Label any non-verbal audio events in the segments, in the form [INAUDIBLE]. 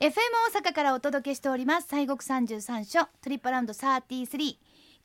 FM 大阪からお届けしております。西国三十三所トリップアラウンド33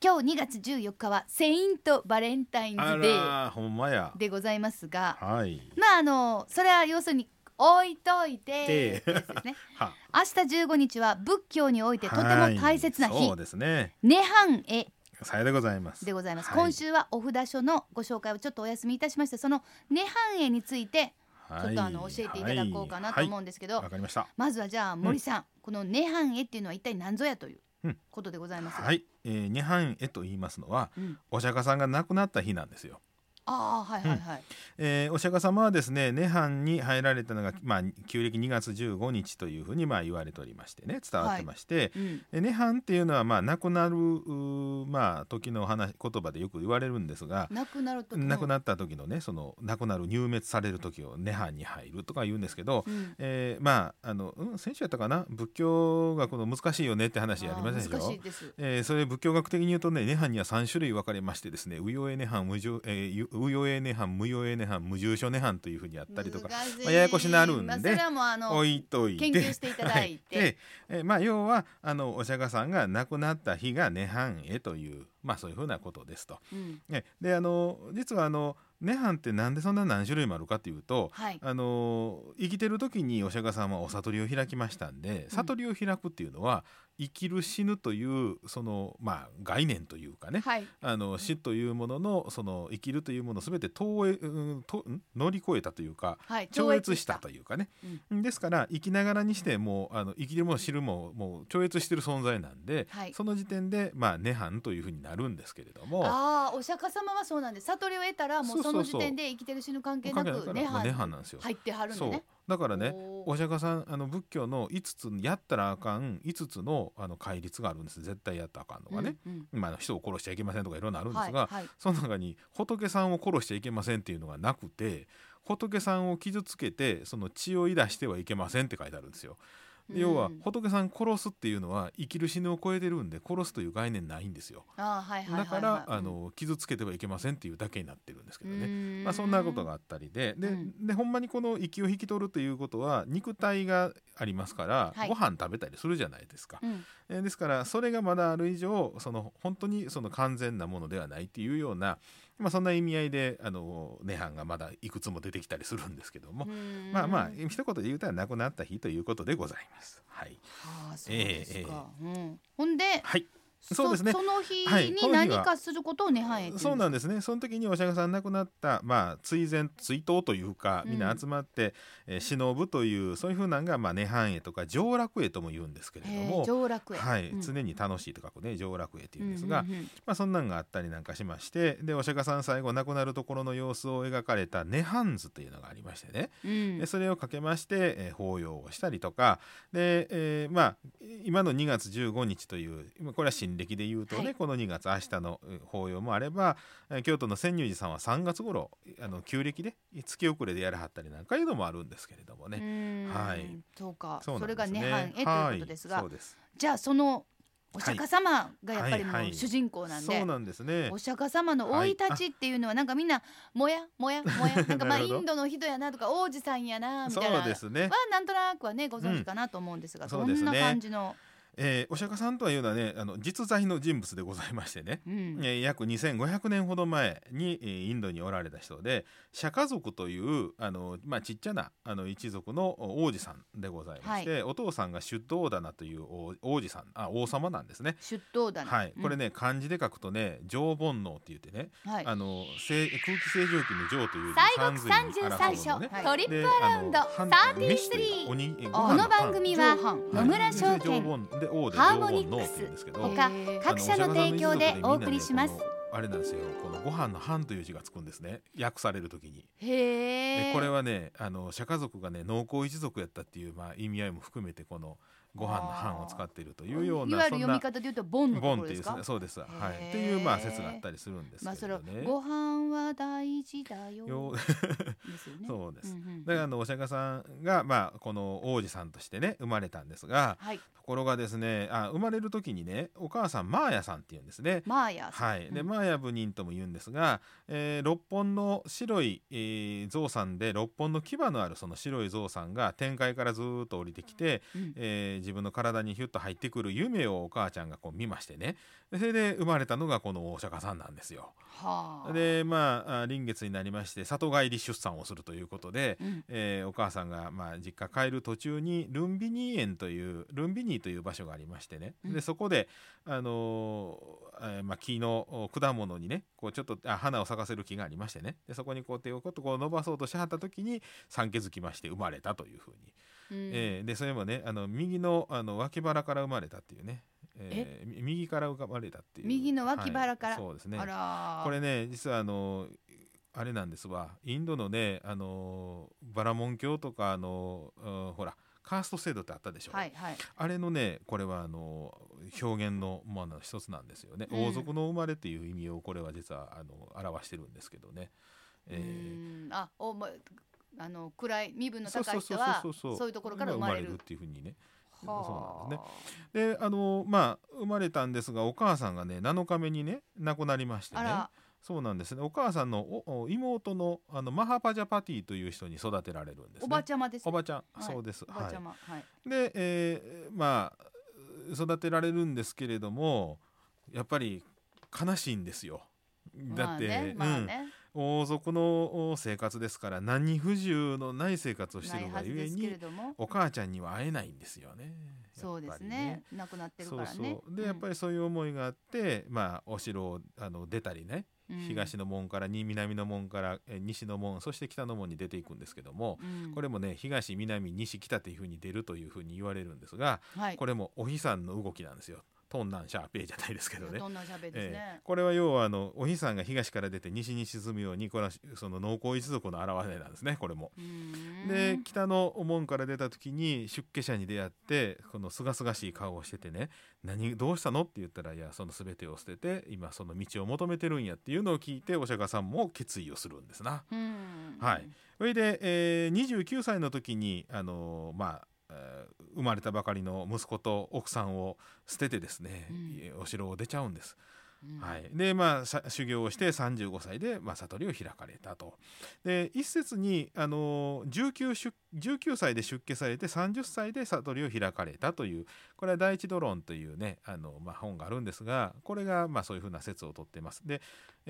今日2月14日はセイントバレンタインズあデーらほんまや。でございますが。はい。まああのそれは要するに置いといてですね。[LAUGHS] は。明日15日は仏教においてとても大切な日。はいそうですね。涅槃絵さようでございます。でございます、はい。今週はお札書のご紹介をちょっとお休みいたしましてその涅槃絵についてはいちょっとあの教えていただこうかなと思うんですけど、はい。わかりました。まずはじゃあ森さん、この涅槃絵っていうのは一体何ぞやといううんことでございます？が、はい、えー、涅槃絵と言いますのはうん、お釈迦さんが亡くなった日なんですよああはいはいはい、えーお釈迦様はですね涅槃に入られたのが、まあ、旧暦2月15日というふうにまあ言われておりましてね伝わってまして、うん。で涅槃っていうのはまあ亡くなるまあ時の話言葉でよく言われるんですが亡くなると亡くなった時のねその亡くなる入滅される時を涅槃に入るとか言うんですけど、うん。えーまああの、うん、先週やったかな？仏教学の難しいよねって話ありませんでしょいです。えーそれ仏教学的に言うとね涅槃には3種類分かれましてですね右陽栄涅槃無常えーゆ右陽栄涅槃無陽栄涅槃無住所涅槃というふうにあったりとかまあややこしなるんでまあ、置いといて。研究していただいて。でえーまあ要はあのお釈迦さんが亡くなった日が涅槃へというまあそういうふうなことですと。うん。ねであの実はあの涅槃ってなんでそんな何種類もあるかっていうとはい。あの生きてる時にお釈迦さんはお悟りを開きましたんで悟りを開くっていうのは、生きる死ぬというその、まあ、概念というかね、はい。あの死というもののその生きるというものを全て遠え、うんとん？乗り越えたというかはい。超越したというかね、うですから生きながらにしてもうあの生きるも死ぬももう超越してる存在なんで、はい。その時点で、まあ、涅槃というふうになるんですけれども。ああお釈迦様はそうなんです。悟りを得たらもうその時点で生きてる死ぬ関係なく涅槃槃なんですよ。入ってはるんそうでねだからねお釈迦さんあの仏教の5つやったらあかん5つのあの戒律があるんです。絶対やったらあかんのがね、うんうん。まあ、人を殺しちゃいけませんとかいろんなあるんですが、はいはい。その中に仏さんを殺しちゃいけませんっていうのがなくて仏さんを傷つけてその血をいだしてはいけませんって書いてあるんですよ。で要はうん仏さん殺すっていうのは生きる死ぬを超えてるんで殺すという概念ないんですよ。だからあの傷つけてはいけませんっていうだけになってるんですけどね。ねまあ、そんなことがあったりで。で,、うん。でほんまにこの息を引き取るということは肉体がありますから、はい。ご飯食べたりするじゃないですか。うん。えーですからそれがまだある以上その本当にその完全なものではないっていうような、まあ、そんな意味合いであの涅槃がまだいくつも出てきたりするんですけども、うん。まあまあ一言で言うたら亡くなった日ということでございます。はい、ああそうですええか、うん、ほんではいそうですね。その日はい。に何かすることを涅槃へってい。そうなんですね。その時にお釈迦さん亡くなった、まあ、追善追悼というかうん。みんな集まって、えー忍ぶというそういうふうなのが、まあ、涅槃絵とか上楽絵とも言うんですけれどへもえ。上楽へ。はい、うん。常に楽しいと書くね上楽絵っていうんですが、うんうんうん。まあ、そんなんがあったりなんかしましてでお釈迦さん最後亡くなるところの様子を描かれた涅槃図というのがありましてね、うん。でそれをかけまして、えー法要をしたりとか。で、えーまあ今の2月15日という今これは新暦で言うとね、はい。この2月明日のえー法要もあれば、えー京都の千入寺さんは3月頃あの旧暦で月遅れでやらはったりなんかいうのもあるんですけれどもうね。ん。はい。そうか。そうそれが涅槃へということですが、はい、す。じゃあそのお釈迦様がやっぱりもはい。はい。う主人公なんで、そうなんですね。お。釈迦様の生い立ちっていうのはなんかみんなもやもやもや [LAUGHS] なんかまあインドの人やなとか王子さんやなみたいなそうですね。は。なんとなくはねご存知かなと思うんですが、うんどそんな感じの、えーお釈迦さんとはいうのはねあの実在の人物でございましてね、うん。えー約2500年ほど前に、えーインドにおられた人で釈迦族というあの、まあ、ちっちゃなあの一族の王子さんでございまして、お父さんが出頭棚という王王子さんあ王様なんですね。出頭だはい、これね、漢字で書くとね上煩悩って言ってね、はい。あのせ空気清浄機の上という字西国三十三所、ね。トリップアラウンド。であの飯飯という33おにごこ飯の番組は野村証はい券で王でハーモニックス。他各社の提供でお送りします。あれなんですよ。このご飯の飯という字がつくんですね。訳される時に。へこれはねあの釈迦族がね農耕一族やったっていう、まあ、意味合いも含めてこのご飯の飯を使っているというようないわゆる読み方で言うとボンのとボンっていうころですかそうです、はい、へーっていうまあ説があったりするんですけれどね。ご飯は大事だよ。よですよね。[LAUGHS] そうです。んんだからあのお釈迦さんがまあこの王子さんとしてね生まれたんですがはい。ところがですねあ生まれる時にねお母さんマーヤさんっていうんですね。マーヤはい、でうんマーヤ部人とも言うんですが、えー六本の白い、えー象さんで六本の牙のあるその白い象さんが天界からずーっと降りてきて、うん。えー自分の体にヒュッと入ってくる夢をお母ちゃんがこう見ましてね。でそれで生まれたのがこのお釈迦さんなんですよ。はあ。でまああ臨月になりまして里帰り出産をするということで、うん。えーお母さんが、まあ、実家帰る途中にルンビニー園というルンビニーという場所がありましてね、うん。でそこで、あのーえーまあ、木のお果物にねこうちょっとあ花を咲かせる木がありましてね。でそこにこう手をこうこう伸ばそうとしはった時に産気づきまして生まれたというふうに、うん。えーでそれもねあの右のあの脇腹から生まれたっていうね、えーみ右から生まれたっていう。右の脇腹から？はいそうですね。あらー。これね実はあのあれなんですわ。インドのねあのバラモン教とかあの、うんほらカースト制度ってあったでしょ、はいはい。あれのねこれはあの表現のものの一つなんですよね、うん。王族の生まれっていう意味をこれは実はあの表してるんですけどね、えーうん。あおまあの暗い身分の高い人はそういうところから生まれる。っていうふうにねはあそうなんですね。であのまあ生まれたんですがお母さんがね7日目にね亡くなりましてね。そうなんですね。お母さんのおお妹のあのマハパジャパティという人に育てられるんですね。おばちゃまですおばちゃん、はい。そうです。おばちゃはま。はいい。で、えーまあ育てられるんですけれどもやっぱり悲しいんですよ。だって、まあね。まあね。うん、王族のお生活ですから何不自由のない生活をしてないるがゆえにお母ちゃんには会えないんですよね。そうですね。亡くなってるからね。でやっぱりそういう思いがあって、まあお城をあの出たりね、り東の門からに南の門からえ西の門そして北の門に出ていくんですけども、これれもね東南西北というふうに出るというふうに言われるんですがはい。これもお日さんの動きなんですよ。トンナンシャーペイじゃないですけどね。どんな喋りですええねこれは要はあのお日さんが東から出て西に沈むようにこれはその農耕一族の表れなんですねこれも。で北の門から出た時に出家者に出会ってこの清々しい顔をしててね「何どうしたの?」って言ったら「いやその全てを捨てて今その道を求めてるんや」っていうのを聞いてお釈迦さんも決意をするんですな。うんはいそれで、えー29歳の時にあのーまあえー生まれたばかりの息子と奥さんを捨ててですね、お城を出ちゃうんです。うんはい、でまあさ修行をして35歳で、まあ、悟りを開かれたと。で一説にあの 19, 出19歳で出家されて30歳で悟りを開かれたというこれは第一ドローンというねあの、まあ、本があるんですがこれが、まあ、そういうふうな説をとっています。で、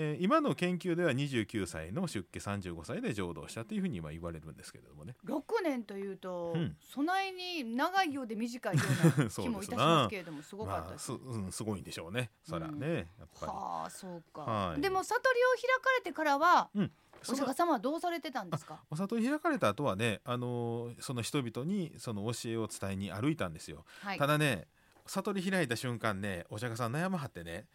えー今の研究では29歳の出家35歳で浄土したというふうに今言われるんですけれどもね。6年というと、うん。そないに長いようで短いような [LAUGHS] 気もいたしますけれどもす。ごかったまあですすうん、すごいんでしょうね。そらね、やっぱり。はあそうか、はい。でも悟りを開かれてからは、うん。お釈迦様はどうされてたんですか？お里に開かれた後はね、あのーその人々にその教えを伝えに歩いたんですよ。はい。ただね悟り開いた瞬間ねお釈迦さん悩まはってね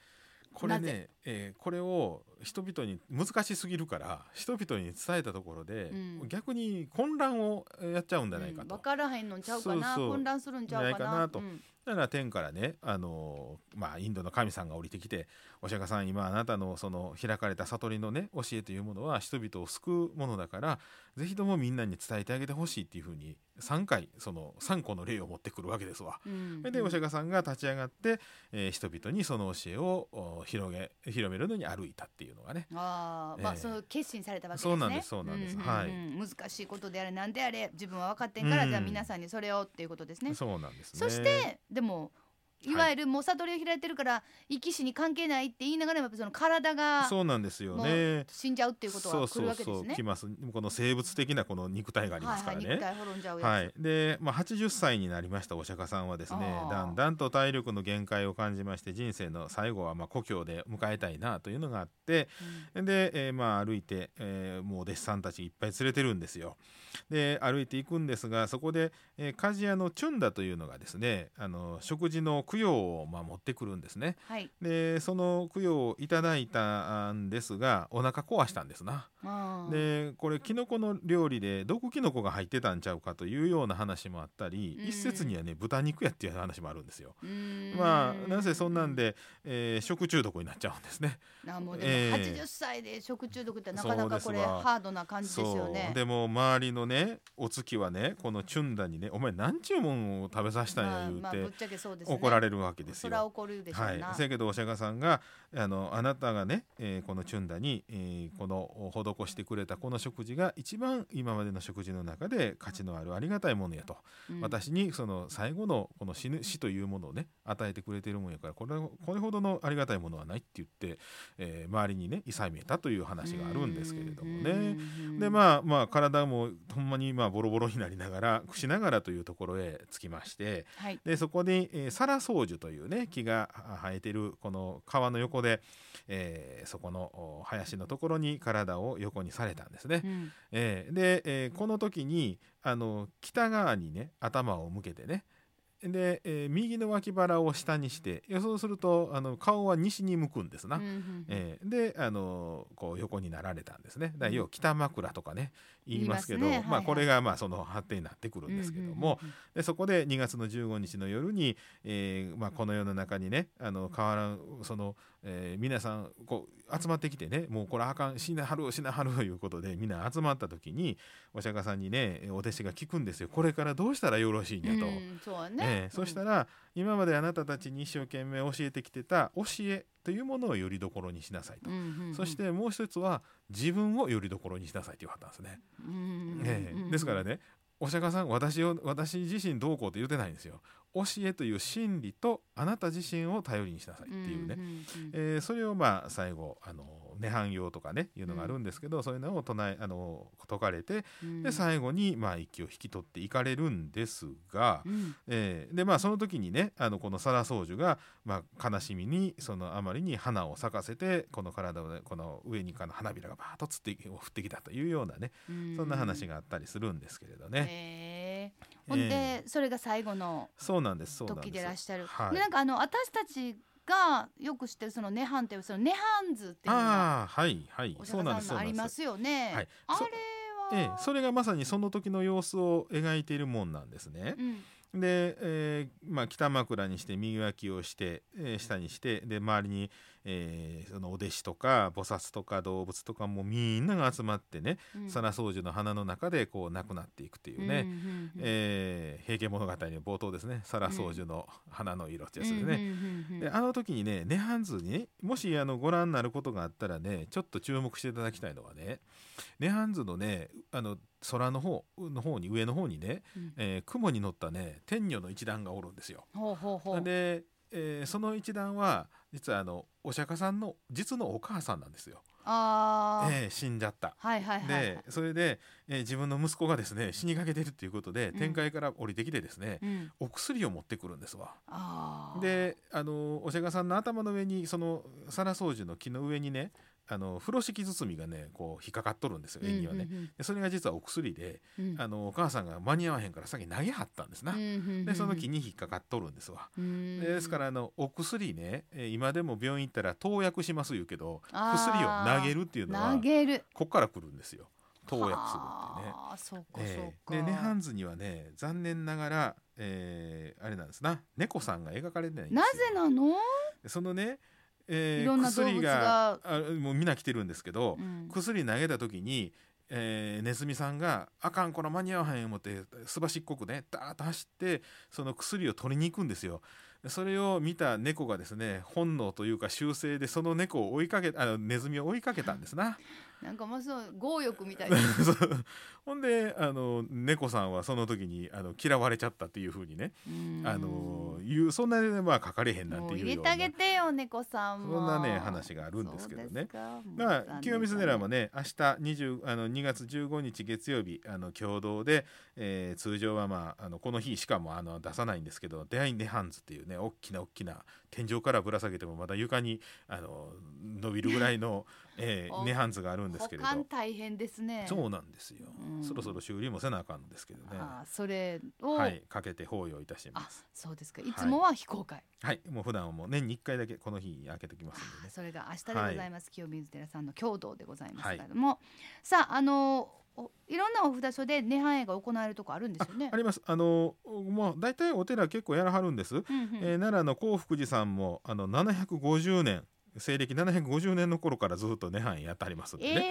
これね、えーこれを人々に難しすぎるから人々に伝えたところで、うん。逆に混乱をやっちゃうんじゃないかと。うん分からへんのんちゃうかな混乱するんちゃうかな。じゃないかなと。うんだから天からね、あのーまあ、インドの神さんが降りてきてお釈迦さん今あなたのその開かれた悟りのね教えというものは人々を救うものだからぜひともみんなに伝えてあげてほしいっていうふうに3回その3個の例を持ってくるわけですわ。うんでお釈迦さんが立ち上がって、えー人々にその教えをお広げ広めるのに歩いたっていうのがねあーまあ、ええその決心されたわけですね。そうなんですそうなんですんはいうん難しいことであれなんであれ自分は分かってんから、うんじゃあじゃあ皆さんにそれをっていうことですね。そうなんですね。そしてでもいわゆるもう悟りを開いてるから生き死に関係ないって言いながらもやっぱその体がそうなんですよもねう。死んじゃうっていうことは来るわけですね。来ますこの生物的なこの肉体がありますからね。はいはい、滅んじゃう。はい、で、まあ、80歳になりましたお釈迦さんはですねだんだんと体力の限界を感じまして人生の最後はまあ故郷で迎えたいなというのがあってで、えーまあ歩いて、えーもうお弟子さんたちいっぱい連れてるんですよ。で歩いていくんですがそこで、えー鍛冶屋のチュンダというのがですねあの食事の供養をまあ持ってくるんですね。はいでその供養をいただいたんですがお腹壊したんですな。でこれキノコの料理で毒キノコが入ってたんちゃうかというような話もあったり、うん一説にはね豚肉やっていう話もあるんですよ。まあなぜそんなんで、えー食中毒になっちゃうんですね。あもうでもええ80歳で食中毒ってなかなかこれハードな感じですよね。でも周りのねお月はねこのチュンダにね「お前何ちゅうもんを食べさせたんや」言うて。怒られるわけですそれはよ。怒るでしょはいうな。、せやけどお釈迦さんがあのあなたがね、えーこのチュンダに、えーこの施してくれたこの食事が一番今までの食事の中で価値のあるありがたいものやと、うん私にその最後のこの死ぬ死というものをね与えてくれているもんやからこれこれほどのありがたいものはないって言って、えー周りにね諌めたという話があるんですけれどもね。であ、まあまあ体もほんまにまあボロボロになりながらしながらというところへ着きましてはい。でそこに、えーサラソウジュというね木があ生えてるこの川の横で、えーそこのお林のところに体を横にされたんですね。うんえーで、えーこの時にあの北側にね頭を向けてねで、えー右の脇腹を下にして予想するとあの顔は西に向くんですな。うんうんえーであのこう横になられたんですね。だ要は北枕とかね言いますけどまあこれがまあその発展になってくるんですけども、うんうんでそこで2月の15日の夜に、えーまあ、この世の中にねあの変わらんその、えー皆さんこう集まってきてねもうこれあかん死なはる死なはるということでみんな集まった時にお釈迦さんにねお弟子が聞くんですよ。これからどうしたらよろしいんやと。うんそうはね。ええそしたら今まであなたたちに一生懸命教えてきてた教えというものをよりどころにしなさいと、うんうんうん。そしてもう一つは自分をよりどころにしなさいと言わはったんですね、うんうんうんええ。ですからねお釈迦さん私を私自身どうこうって言ってないんですよ教えという真理とあなた自身を頼りにしなさいっていうね、んんうんえーそれをまあ最後あの涅槃用とかねいうのがあるんですけど、そういうのを唱えあの説かれてうん。で最後にまあ息を引き取っていかれるんですが、うん。えーでまあその時にねあのこのサラ宗樹が、まあ、悲しみにそのあまりに花を咲かせてこの体をねこの上にこの花びらがバーッとつって降ってきたというようなねそんな話があったりするんですけれどね。ほんで、えそれが最後のそうなんですそうなんです時でいらっしゃる。はいでなんかあの私たちがよく知ってるその涅槃っていうその涅槃図っていうのがああはいはいお釈そうなんです迦さんのあります。すよね。はいあそれは、ええ、それがまさにその時の様子を描いているもんなんですね。うんで、えーまあ、北枕にして右脇をして、えー下にしてで周りに、えーそのお弟子とか菩薩とか動物とかもみんなが集まってね、うん。宗樹の花の中でこう亡くなっていくというね、平家物語の冒頭ですね。サラ宗樹の花の色ってやつですね。であの時にね涅槃図にねもしあのご覧になることがあったらねちょっと注目していただきたいのはね涅槃図のねあの空の方の方に上の方にね、うん。えー雲に乗ったね天女の一団がおるんですよ。ほうほうほう。で、えーその一団は実はあのお釈迦さんの実のお母さんなんですよ。ああ、えー死んじゃった。はいはいはいはい。でそれで、えー自分の息子がですね死にかけてるっていうことで、うん天界から降りてきてですね、うん、お薬を持ってくるんですわ。であのお釈迦さんの頭の上にそのサラソウジュの木の上にねあの風呂敷包みがねこう引っかかっとるんですようん絵にはね。うんでそれが実はお薬でうん。うんあのお母さんが間に合わへんから先投げはったんですな。でその木に引っかかっとるんですわ。うん。ですからあのお薬ねえー今でも病院行ったら投薬します言うけど薬を投げるっていうのは投げる。こっから来るんですよ。投薬するってね。ああそうかえそうか、えで涅槃図にはね残念ながら、えーあれなんですな。猫さんが描かれてないんですよ。なぜなの、そのね、えーいろんな動物薬ががあもうみんな来てるんですけど、うん薬投げた時に、えーネズミさんが「あかんこれ間に合わへん」思ってすばしっこくねダーッと走ってその薬を取りに行くんですよ。それを見た猫がですね本能というか習性でその猫を追いかけあのネズミを追いかけたんですな。なんかもうそう強欲みたいな。[LAUGHS] ほんであの猫さんはその時にあの嫌われちゃったっていうふうにね、あのいうそんなにまあ書かれへんなんもていうよう入れてあげてよ猫さんもそんなね話があるんですけどね。まあ、清水寺もねね明日20あの2月15日月曜日あの共同で、えー通常は、まあ、あのこの日しかもあの出さないんですけど「出会いネハンズ」っていうね大きな大きな天井からぶら下げてもまだ床にあの伸びるぐらいのえー、お涅槃図があるんですけれど。大変ですね。そうなんですよ、うん。そろそろ修理もせなあかんんですけどね。それを、はいかけて法要いたしまあすそうですか。い。つもは非公開、はいもう普段はもう年に1回だけこの日開けてきますんでね。それが明日でございます、清水寺さんの共同でございますけれども、さああのおいろんなお札所で涅槃会が行われるとこあるんですよね。あ。ります。あのもう大体お寺結構やらはるんです、うんうん。えー奈良の興福寺さんもあの750年西暦750年の頃からずっと涅槃やってありますんでね、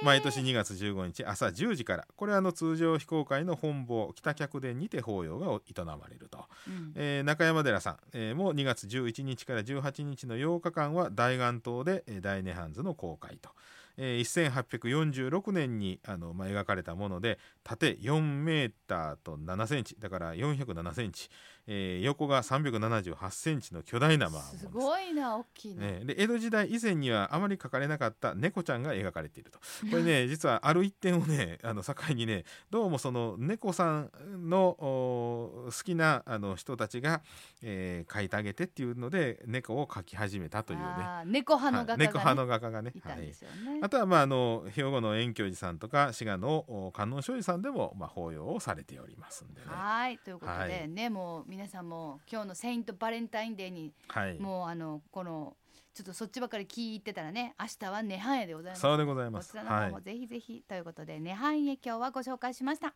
えー。毎年2月15日朝10時からこれはあの通常非公開の本坊北客殿にて法要が営まれると、うん。えー中山寺さん、えーも2月11日から18日の8日間は大願島で、えー大涅槃図の公開と、えー1846年にあの、まあ、描かれたもので縦4メーターと7センチだから407センチ、えー横が378センチの巨大なまあす。ごいな大きいな、ね、で江戸時代以前にはあまり描かれなかった猫ちゃんが描かれていると。[LAUGHS] これね実はある一点をねあの境にねどうもその猫さんのお好きなあの人たちが、えー描いてあげてっていうので猫を描き始めたというね。猫派の画家が、ねはい猫派の画家がねいたんはいですよね。あとはまああの兵庫の遠京寺さんとか滋賀のお観音庄司さんでも、まあ、法要をされておりますんでね。はいということで、はいねもう皆さんも今日のセイントバレンタインデーに、はい、もうあのこのちょっとそっちばっかり聞いてたらね明日は涅槃絵でございます。そうでございます。こちらのはい方もぜひぜひということで涅槃絵今日はご紹介しました。